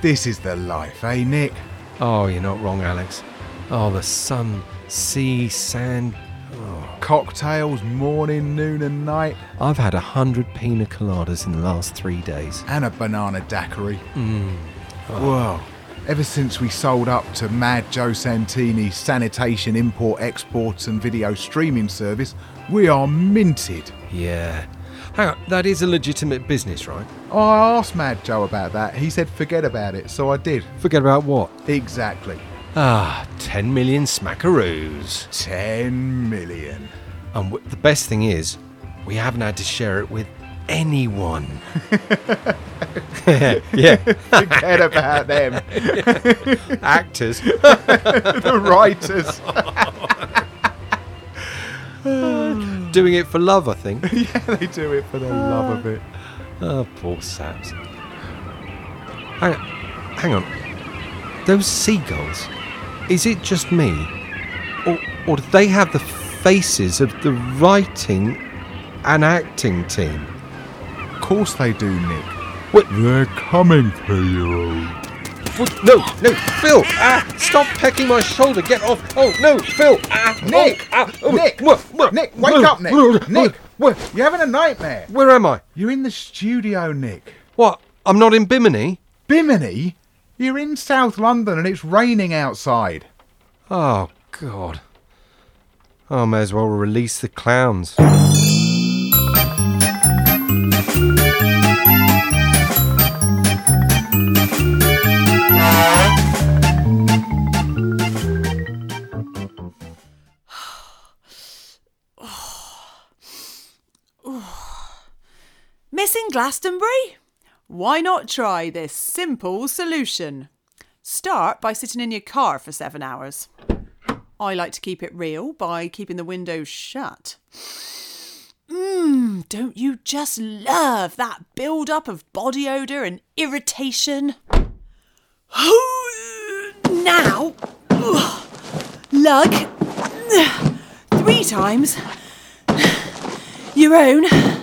This is the life, eh, Nick? Oh, you're not wrong, Alex. Oh, the sun, sea, sand. Cocktails morning, noon, and night, I've had a hundred pina coladas in the last three days. and a banana daiquiri. Whoa. Ever since we sold up to Mad Joe Santini's sanitation import, exports, and video streaming service, we are minted. Yeah. Hang on, that is a legitimate business, right? I asked Mad Joe about that. He said forget about it, so I did. Forget about what? Exactly. Ah, 10 million smackaroos. 10 million. And w- the best thing is, we haven't had to share it with anyone. yeah, Forget about them. actors. the writers. Doing it for love, I think. yeah, they do it for the love of it. Oh, poor Saps. Hang on. Hang on. Those seagulls, is it just me? Or, or do they have the faces of the writing and acting team? Of course they do, Nick. What? They're coming for you. What? No, no, Phil! Ah, stop pecking my shoulder. Get off. Oh, no, Phil! Ah, Nick! Oh, ah, oh, Nick! Nick, wake up, Nick! Nick! What? You're having a nightmare. Where am I? You're in the studio, Nick. What? I'm not in Bimini? Bimini? You're in South London and it's raining outside. Oh, God. I may as well release the clowns. Glastonbury? Why not try this simple solution? Start by sitting in your car for seven hours. I like to keep it real by keeping the windows shut. Mmm, don't you just love that build up of body odour and irritation? now, lug three times your own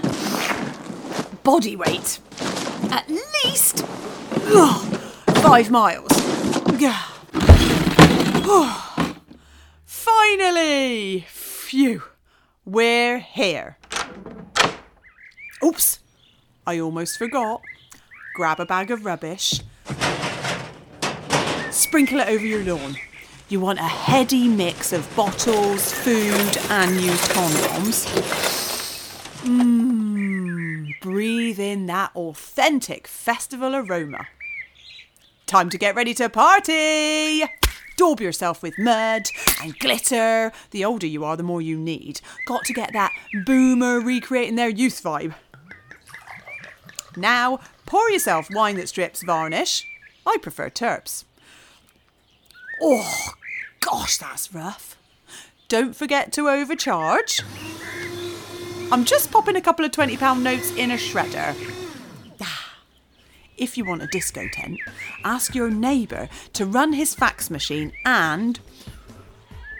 body weight. At least oh, five miles. Oh. Finally! Phew. We're here. Oops. I almost forgot. Grab a bag of rubbish. Sprinkle it over your lawn. You want a heady mix of bottles, food, and used condoms. Mmm. Breathe in that authentic festival aroma. Time to get ready to party! Daub yourself with mud and glitter. The older you are, the more you need. Got to get that boomer recreating their youth vibe. Now, pour yourself wine that strips varnish. I prefer turps. Oh, gosh, that's rough. Don't forget to overcharge. I'm just popping a couple of £20 notes in a shredder. Ah. If you want a disco tent, ask your neighbour to run his fax machine and.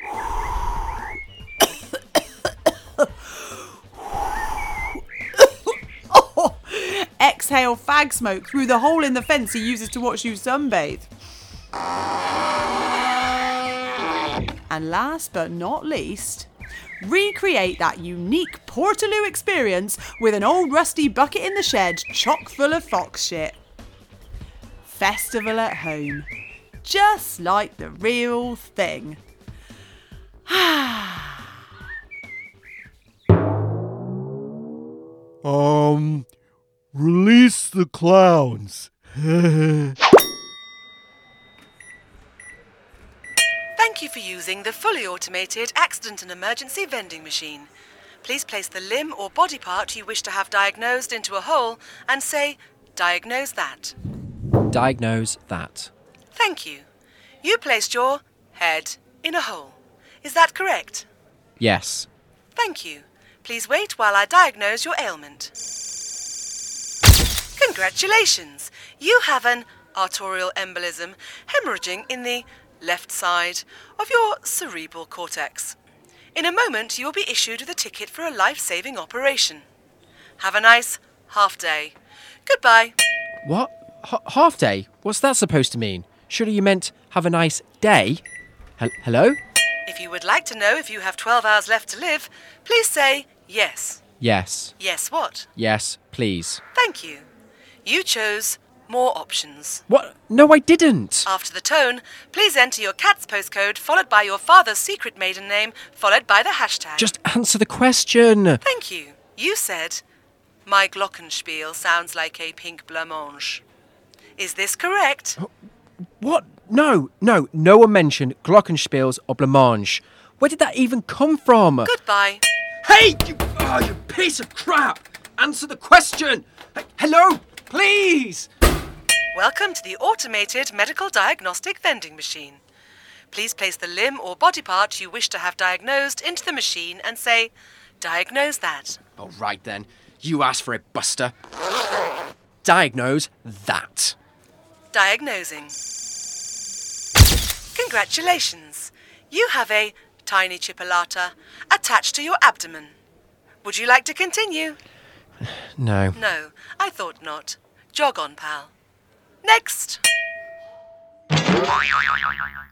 Exhale fag smoke through the hole in the fence he uses to watch you sunbathe. And last but not least, recreate that unique Portaloo experience with an old rusty bucket in the shed chock full of fox shit. Festival at home. Just like the real thing. Um, release the clowns. you for using the fully automated accident and emergency vending machine. Please place the limb or body part you wish to have diagnosed into a hole and say, Diagnose that. Diagnose that. Thank you. You placed your head in a hole. Is that correct? Yes. Thank you. Please wait while I diagnose your ailment. Congratulations! You have an arterial embolism hemorrhaging in the left side of your cerebral cortex. In a moment, you will be issued with a ticket for a life saving operation. Have a nice half day. Goodbye. What? H- half day? What's that supposed to mean? Surely you meant have a nice day? Hel- hello? If you would like to know if you have 12 hours left to live, please say yes. Yes. Yes, what? Yes, please. Thank you. You chose more options. What? No, I didn't. After the tone, please enter your cat's postcode, followed by your father's secret maiden name, followed by the hashtag. Just answer the question. Thank you. You said, My Glockenspiel sounds like a pink blancmange. Is this correct? What? No, no, no one mentioned Glockenspiels or Blancmange. Where did that even come from? Goodbye. Hey, you, oh, you piece of crap! Answer the question! Hey, hello, please! Welcome to the automated medical diagnostic vending machine. Please place the limb or body part you wish to have diagnosed into the machine and say, Diagnose that. All right then, you asked for it, Buster. Diagnose that. Diagnosing. Congratulations. You have a tiny chipolata attached to your abdomen. Would you like to continue? No. No, I thought not. Jog on, pal. Next.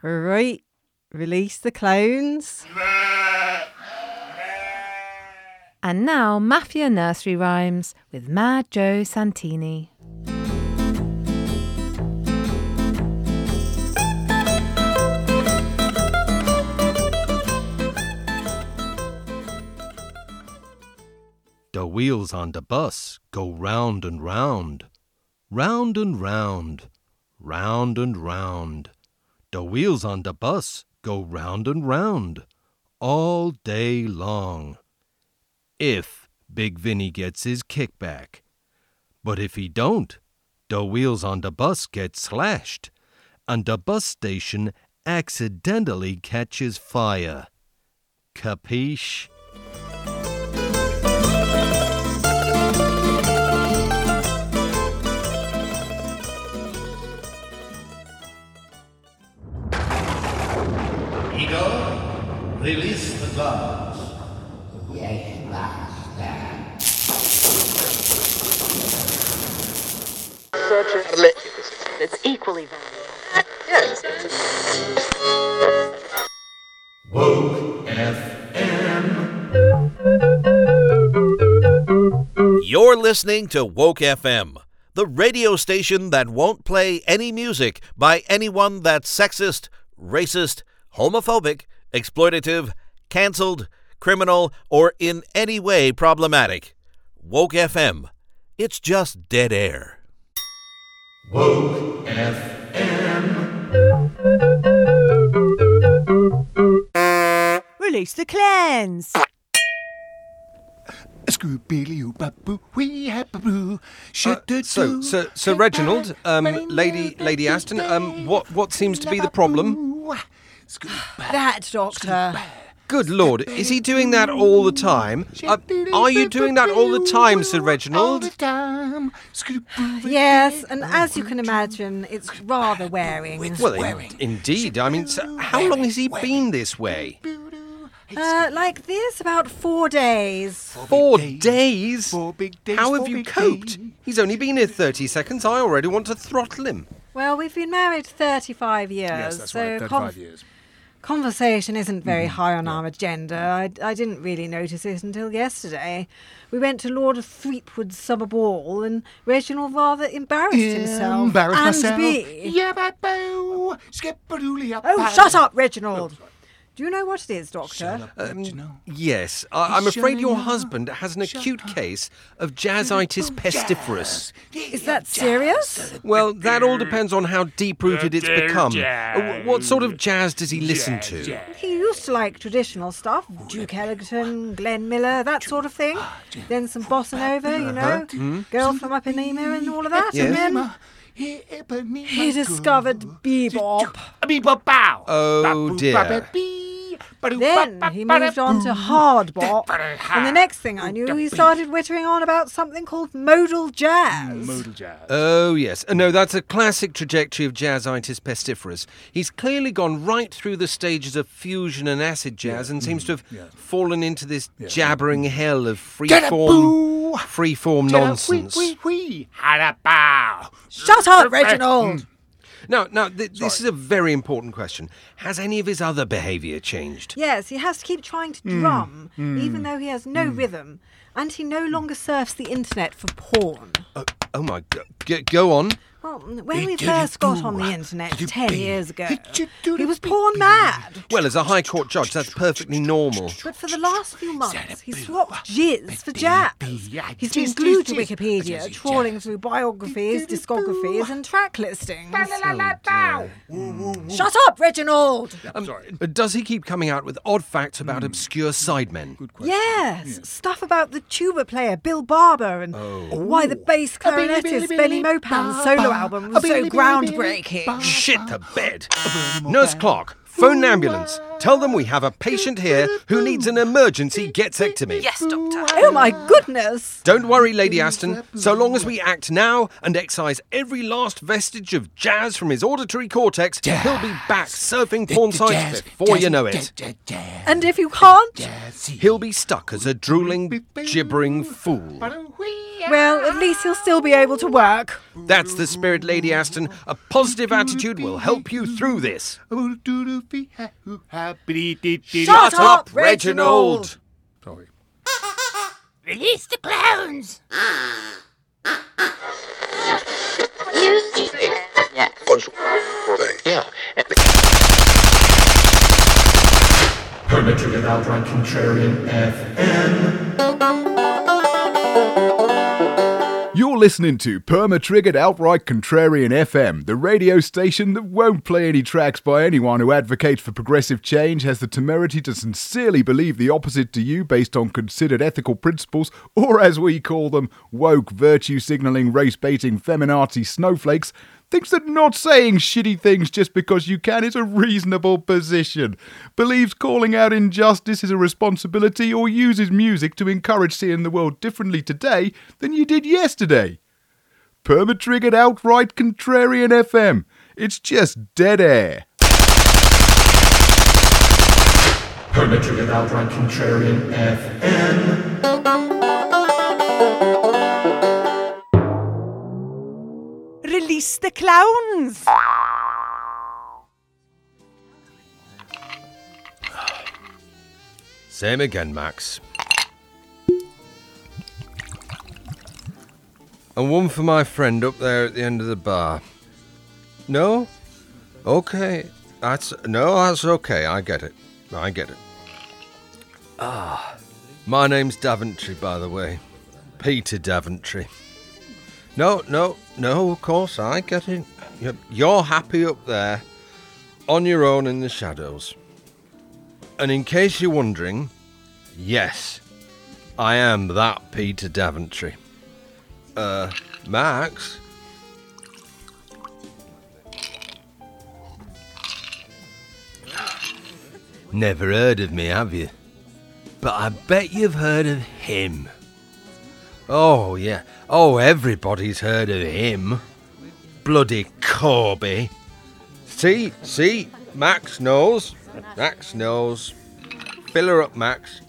Right. Release the clowns. And now, Mafia Nursery Rhymes with Mad Joe Santini. The wheels on the bus go round and round, round and round, round and round. The wheels on the bus go round and round, all day long. If Big Vinny gets his kickback. But if he don't, the wheels on the bus get slashed, and the bus station accidentally catches fire. Capiche? Release the guns. It's equally valuable. Woke FM. You're listening to Woke FM, the radio station that won't play any music by anyone that's sexist, racist, homophobic, exploitative, cancelled, criminal, or in any way problematic. Woke FM. It's just dead air. Woke FM. Release the clans. Scooby-Doo-ba-boo, wee-ha-ba-boo, Uh, so, so, so, Reginald, um, Lady, Lady Aston, um, what, what seems to be the problem? That doctor. Good Lord, is he doing that all the time? Uh, are you doing that all the time, Sir Reginald? Yes, and as you can imagine, it's rather wearing. Well, in- indeed. I mean, so how long has he been this way? Uh, like this, about four days. Four days? Four big days, How have you coped? days. He's only been here 30 seconds. I already want to throttle him. Well, we've been married 35 years, Yes, that's so right, 35 con- years. Conversation isn't very mm-hmm. high on our agenda. I, I didn't really notice it until yesterday. We went to Lord Threepwood's summer ball, and Reginald rather embarrassed himself. Embarrassed and myself. me. Yabba-boo, skip-a-doodly-up. Oh, shut up, Reginald! Oh, Do you know what it is, Doctor? Um, yes, I- I'm afraid your husband has an acute case of jazzitis pestiferous. Is that serious? Well, that all depends on how deep rooted it's become. Uh, What sort of jazz does he listen to? He used to like traditional stuff, Duke Ellington, Glenn Miller, that sort of thing. Then some bossa nova, you know, Girl from Ipanema and all of that. Yes. And then he discovered bebop. Bebop bow. Oh dear. Then he moved on to hard bop, and the next thing I knew, he started whittering on about something called modal jazz. Modal jazz. Oh, yes. No, that's a classic trajectory of jazzitis pestiferous. He's clearly gone right through the stages of fusion and acid jazz and seems to have fallen into this jabbering hell of freeform. freeform nonsense. Wee, wee, wee. Shut up, Reginald! Now, now, th- this is a very important question. Has any of his other behaviour changed? Yes, he has to keep trying to hmm. drum, hmm. even though he has no hmm. rhythm. And he no longer surfs the internet for porn. Oh, oh my god. G- go on. Well, when we first got on the internet ten years ago, he was porn mad. Well, as a High Court judge, that's perfectly normal. But for the last few months, he swapped jizz for jazz. He's been glued to Wikipedia, trawling through biographies, discographies, and track listings. Shut up, Reginald! Um, Does he keep coming out with odd facts about obscure sidemen? Yes, stuff about the tuba player Bill Barber and why the bass clarinetist Bennie Maupin's solo album was so groundbreaking. Shit the bed. Nurse Clark, phone an ambulance. Tell them we have a patient here who needs an emergency jazzectomy. Yes, Doctor. Oh my goodness! Don't worry, Lady Aston. So long as we act now and excise every last vestige of jazz from his auditory cortex, he'll be back surfing porn sites before you know it. And if you can't, He'll be stuck as a drooling, gibbering fool. well, at least he'll still be able to work. That's the spirit, Lady Aston. A positive attitude will help you through this. Shut up, Reginald! Sorry. Release the clowns! Perma Triggered outright contrarian FM. Listening to Perma Triggered Outright Contrarian FM, the radio station that won't play any tracks by anyone who advocates for progressive change, has the temerity to sincerely believe the opposite to you based on considered ethical principles, or as we call them, woke, virtue signalling, race baiting, feminazi snowflakes, thinks that not saying shitty things just because you can is a reasonable position, believes calling out injustice is a responsibility, or uses music to encourage seeing the world differently today than you did yesterday. Perma triggered outright contrarian FM. It's just dead air. Perma Triggered outright contrarian FM. Release the clowns! Same again, Max. And one for my friend up there at the end of the bar. No? Okay. That's no, that's okay. I get it. I get it. Ah. My name's Daventry, by the way. Peter Daventry. No, no, no, of course, I get it. You're- You're happy up there, on your own in the shadows. And in case you're wondering, yes, I am that Peter Daventry. Uh, Max? Never heard of me, have you? But I bet you've heard of him. Oh, yeah. Oh, everybody's heard of him. Bloody Corby. See, see, Max knows. Max knows. Fill her up, Max.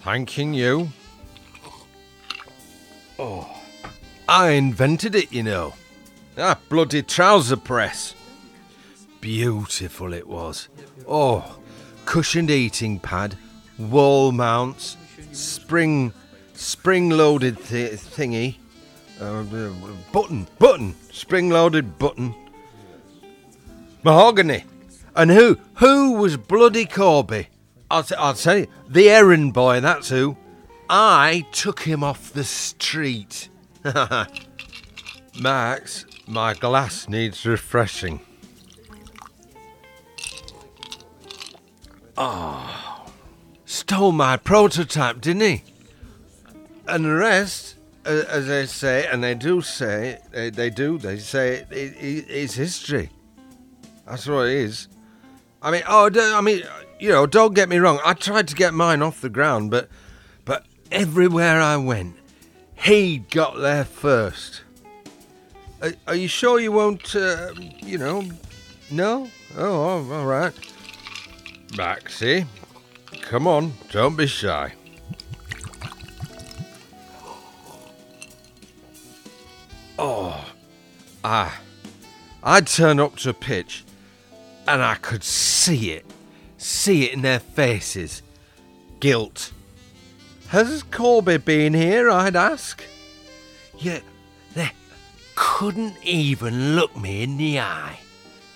Thanking you. Oh, I invented it, you know. That bloody trouser press. Beautiful it was. Oh, cushioned eating pad, wall mounts, spring, spring-loaded th- thingy, uh, button, button, spring-loaded button. Mahogany. And who? Who was bloody Corby? I'll, t- I'll tell you, the errand boy, that's who. I took him off the street. Max, my glass needs refreshing. Oh, stole my prototype, didn't he? And the rest, as they say, and they do say, they, they do, they say, it, it, it's history. That's what it is. I mean, oh, I mean, you know, don't get me wrong. I tried to get mine off the ground, but, but everywhere I went, he got there first. Are, are you sure you won't, uh, you know, no? Oh, all right. Maxie, come on, don't be shy. Oh, I, I turned up to a pitch, and I could see it, see it in their faces. Guilt. Has Corby been here? I'd ask. Yet they couldn't even look me in the eye.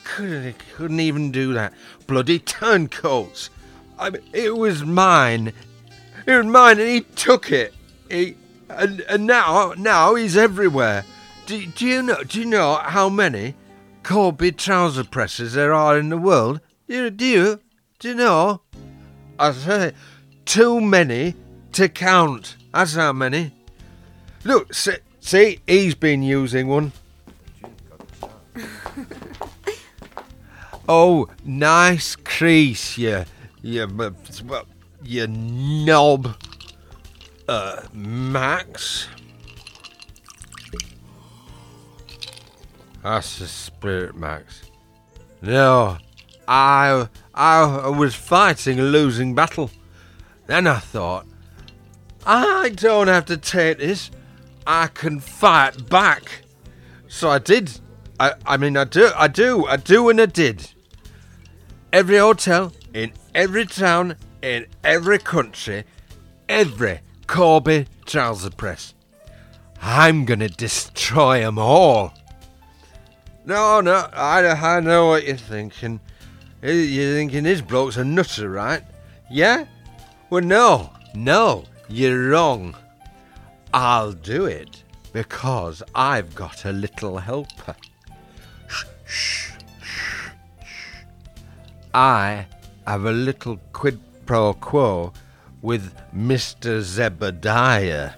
Couldn't, couldn't even do that. Bloody turncoats. I mean, it was mine. It was mine, and he took it. He, and, and now, now he's everywhere. Do, do you know? Do you know how many Corby trouser presses there are in the world? You, do you? Do you know? I say, too many to count. That's how many. Look, see, see he's been using one. oh, nice crease, you, you, you knob. Uh, Max. That's the spirit, Max. No, I, I was fighting a losing battle. Then I thought, I don't have to take this. I can fight back. So I did. I, I mean, I do, I do, I do, and I did. Every hotel, in every town, in every country, every Corby trouser press. I'm gonna destroy 'em all. No, no, I, I know what you're thinking. You're thinking this bloke's a nutter, right? Yeah? Well, no, no, you're wrong. I'll do it because I've got a little helper. Shh, shh, shh, shh. I have a little quid pro quo with Mr. Zebediah.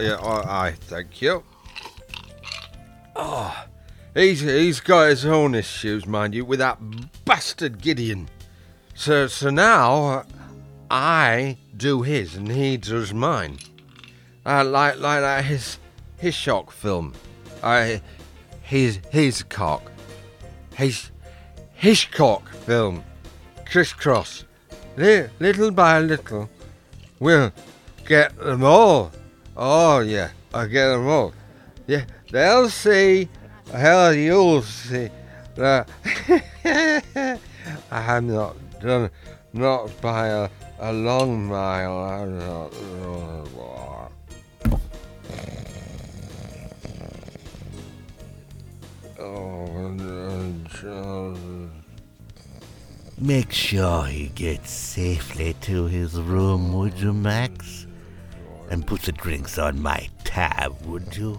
Yeah, I, thank you. Oh, he's he's got his own issues, mind you, with that bastard Gideon. So so now I do his and he does mine. Uh, like like that his his shock film. I his his cock. His Hitchcock film. Crisscross. Li- little by little, we'll get them all. Oh yeah, I get them all. Yeah, they'll see. Hell, you'll see. I'm not done, not by a, a long mile. I'm not. Oh, Make sure he gets safely to his room, would you, Max? And put the drinks on my tab, would you?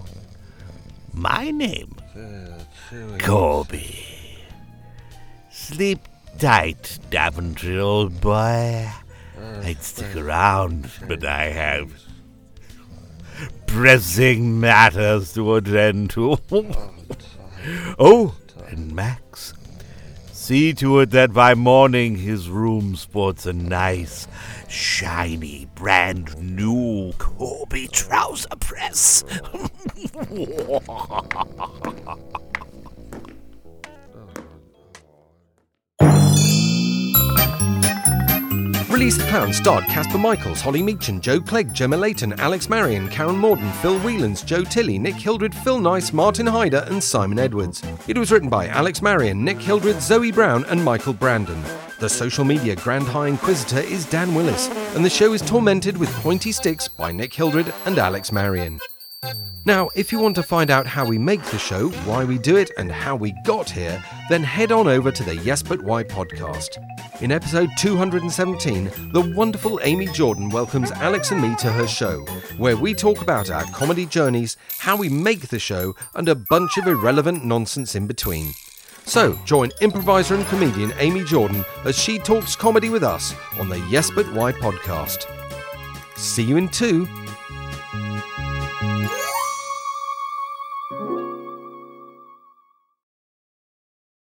My name? Corby. Sleep tight, Daventry, old boy. I'd stick around, but I have pressing matters to attend to. oh, oh and Max, see to it that by morning his room sports a nice, shiny, brand new Corby trouser press. Release the Clown starred Casper Michaels, Holly Meechan, Joe Clegg, Gemma Layton, Alex Marion, Karen Morden, Phil Whelans, Joe Tilley, Nick Hildred, Phil Nice, Martin Hyder, and Simon Edwards. It was written by Alex Marion, Nick Hildred, Zoe Brown, and Michael Brandon. The social media Grand High Inquisitor is Dan Willis, and the show is tormented with pointy sticks by Nick Hildred and Alex Marion. Now, if you want to find out how we make the show, why we do it, and how we got here, then head on over to the Yes But Why podcast. In episode 217, the wonderful Amy Jordan welcomes Alex and me to her show, where we talk about our comedy journeys, how we make the show, and a bunch of irrelevant nonsense in between. So, join improviser and comedian Amy Jordan as she talks comedy with us on the Yes But Why podcast. See you in two.